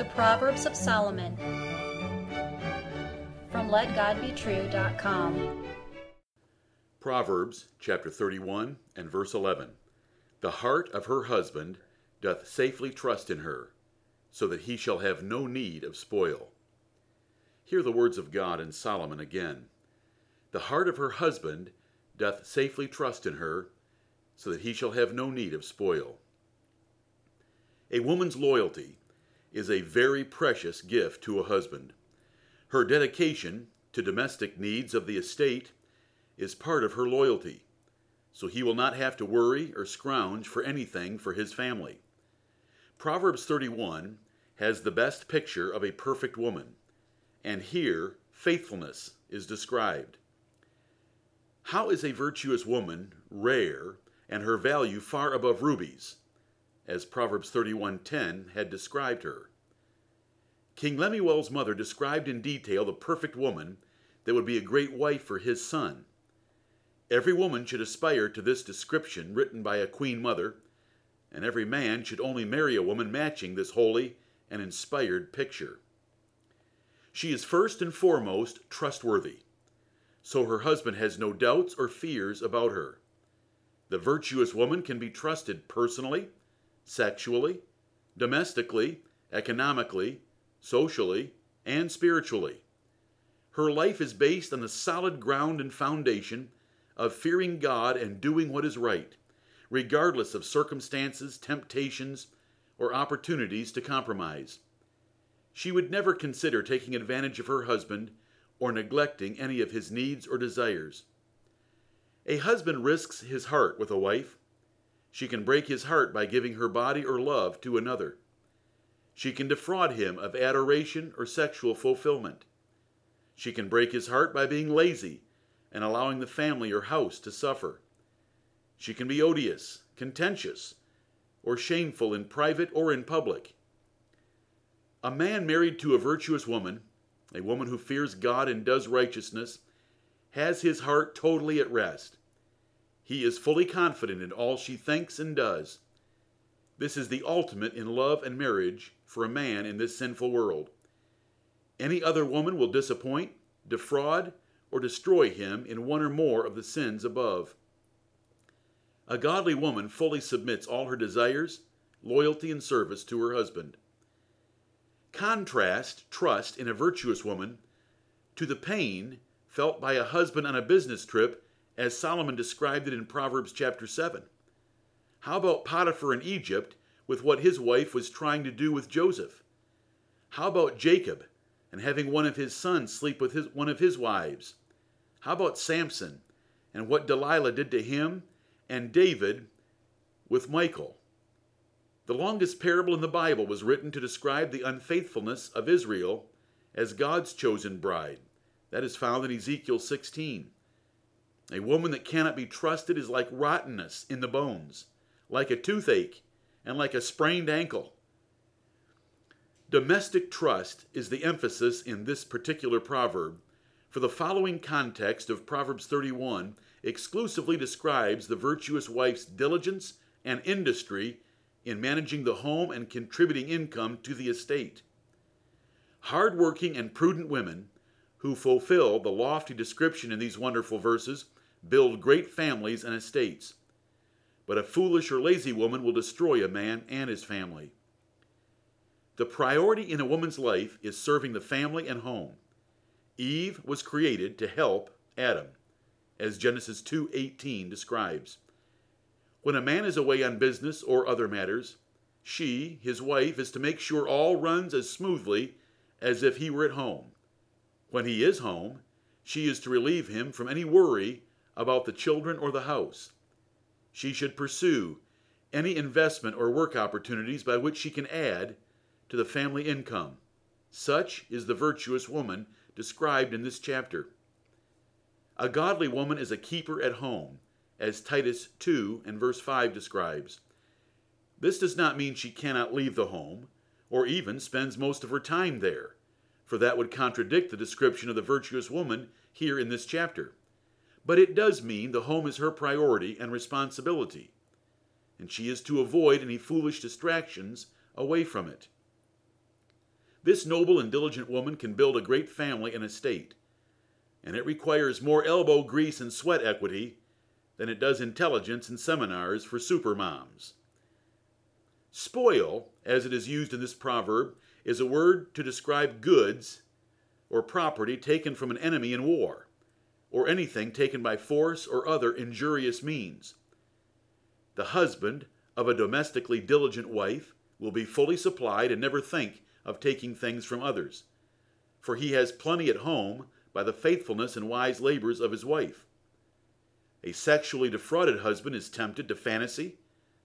The Proverbs of Solomon from LetGodBetrue.com. Proverbs chapter 31 and verse 11. The heart of her husband doth safely trust in her, so that he shall have no need of spoil. Hear the words of God in Solomon again. The heart of her husband doth safely trust in her, so that he shall have no need of spoil. A woman's loyalty is a very precious gift to a husband. Her dedication to domestic needs of the estate is part of her loyalty, so he will not have to worry or scrounge for anything for his family. Proverbs 31 has the best picture of a perfect woman, and here faithfulness is described. How is a virtuous woman rare and her value far above rubies? As Proverbs 31:10 had described her. King Lemuel's mother described in detail the perfect woman that would be a great wife for his son. Every woman should aspire to this description written by a queen mother, and every man should only marry a woman matching this holy and inspired picture. She is first and foremost trustworthy, so her husband has no doubts or fears about her. The virtuous woman can be trusted personally sexually, domestically, economically, socially, and spiritually. Her life is based on the solid ground and foundation of fearing God and doing what is right, regardless of circumstances, temptations, or opportunities to compromise. She would never consider taking advantage of her husband or neglecting any of his needs or desires. A husband risks his heart with a wife she can break his heart by giving her body or love to another. She can defraud him of adoration or sexual fulfillment. She can break his heart by being lazy and allowing the family or house to suffer. She can be odious, contentious, or shameful in private or in public. A man married to a virtuous woman, a woman who fears God and does righteousness, has his heart totally at rest. He is fully confident in all she thinks and does. This is the ultimate in love and marriage for a man in this sinful world. Any other woman will disappoint, defraud, or destroy him in one or more of the sins above. A godly woman fully submits all her desires, loyalty, and service to her husband. Contrast trust in a virtuous woman to the pain felt by a husband on a business trip as Solomon described it in Proverbs chapter 7. How about Potiphar in Egypt with what his wife was trying to do with Joseph? How about Jacob and having one of his sons sleep with his, one of his wives? How about Samson and what Delilah did to him and David with Michal? The longest parable in the Bible was written to describe the unfaithfulness of Israel as God's chosen bride. That is found in Ezekiel 16. A woman that cannot be trusted is like rottenness in the bones, like a toothache, and like a sprained ankle. Domestic trust is the emphasis in this particular proverb, for the following context of Proverbs 31 exclusively describes the virtuous wife's diligence and industry in managing the home and contributing income to the estate. Hardworking and prudent women who fulfill the lofty description in these wonderful verses build great families and estates. But a foolish or lazy woman will destroy a man and his family. The priority in a woman's life is serving the family and home. Eve was created to help Adam, as Genesis 2:18 describes. When a man is away on business or other matters, she, his wife, is to make sure all runs as smoothly as if he were at home. When he is home, she is to relieve him from any worry about the children or the house. She should pursue any investment or work opportunities by which she can add to the family income. Such is the virtuous woman described in this chapter. A godly woman is a keeper at home, as Titus 2 and verse 5 describes. This does not mean she cannot leave the home, or even spends most of her time there, for that would contradict the description of the virtuous woman here in this chapter but it does mean the home is her priority and responsibility, and she is to avoid any foolish distractions away from it. This noble and diligent woman can build a great family and estate, and it requires more elbow grease and sweat equity than it does intelligence and seminars for supermoms. Spoil, as it is used in this proverb, is a word to describe goods or property taken from an enemy in war, or anything taken by force or other injurious means. The husband of a domestically diligent wife will be fully supplied and never think of taking things from others, for he has plenty at home by the faithfulness and wise labors of his wife. A sexually defrauded husband is tempted to fantasy,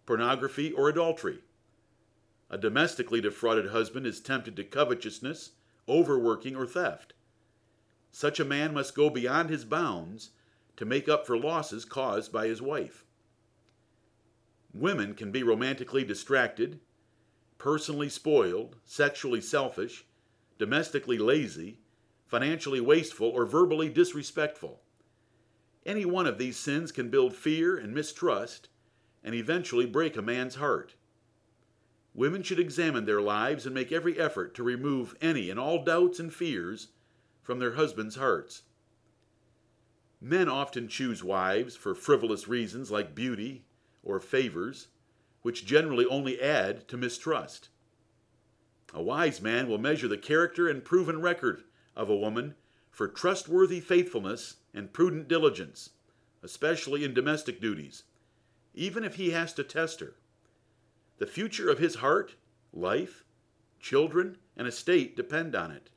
pornography, or adultery. A domestically defrauded husband is tempted to covetousness, overworking, or theft. Such a man must go beyond his bounds to make up for losses caused by his wife. Women can be romantically distracted, personally spoiled, sexually selfish, domestically lazy, financially wasteful, or verbally disrespectful. Any one of these sins can build fear and mistrust and eventually break a man's heart. Women should examine their lives and make every effort to remove any and all doubts and fears from their husbands' hearts. Men often choose wives for frivolous reasons like beauty or favors, which generally only add to mistrust. A wise man will measure the character and proven record of a woman for trustworthy faithfulness and prudent diligence, especially in domestic duties, even if he has to test her. The future of his heart, life, children, and estate depend on it.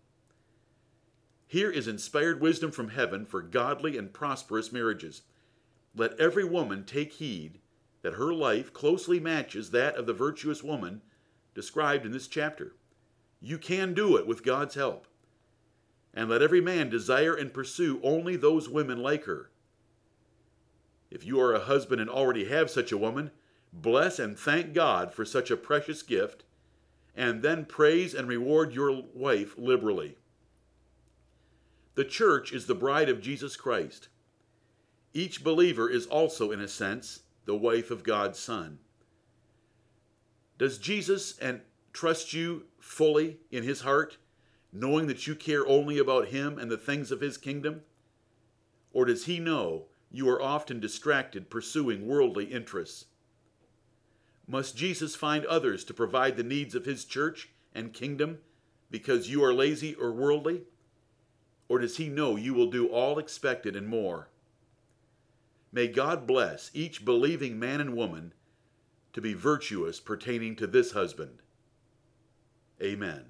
Here is inspired wisdom from heaven for godly and prosperous marriages. Let every woman take heed that her life closely matches that of the virtuous woman described in this chapter. You can do it with God's help. And let every man desire and pursue only those women like her. If you are a husband and already have such a woman, bless and thank God for such a precious gift, and then praise and reward your wife liberally. The church is the bride of Jesus Christ. Each believer is also, in a sense, the wife of God's Son. Does Jesus and trust you fully in his heart, knowing that you care only about him and the things of his kingdom? Or does he know you are often distracted pursuing worldly interests? Must Jesus find others to provide the needs of his church and kingdom because you are lazy or worldly? Or does he know you will do all expected and more? May God bless each believing man and woman to be virtuous pertaining to this husband. Amen.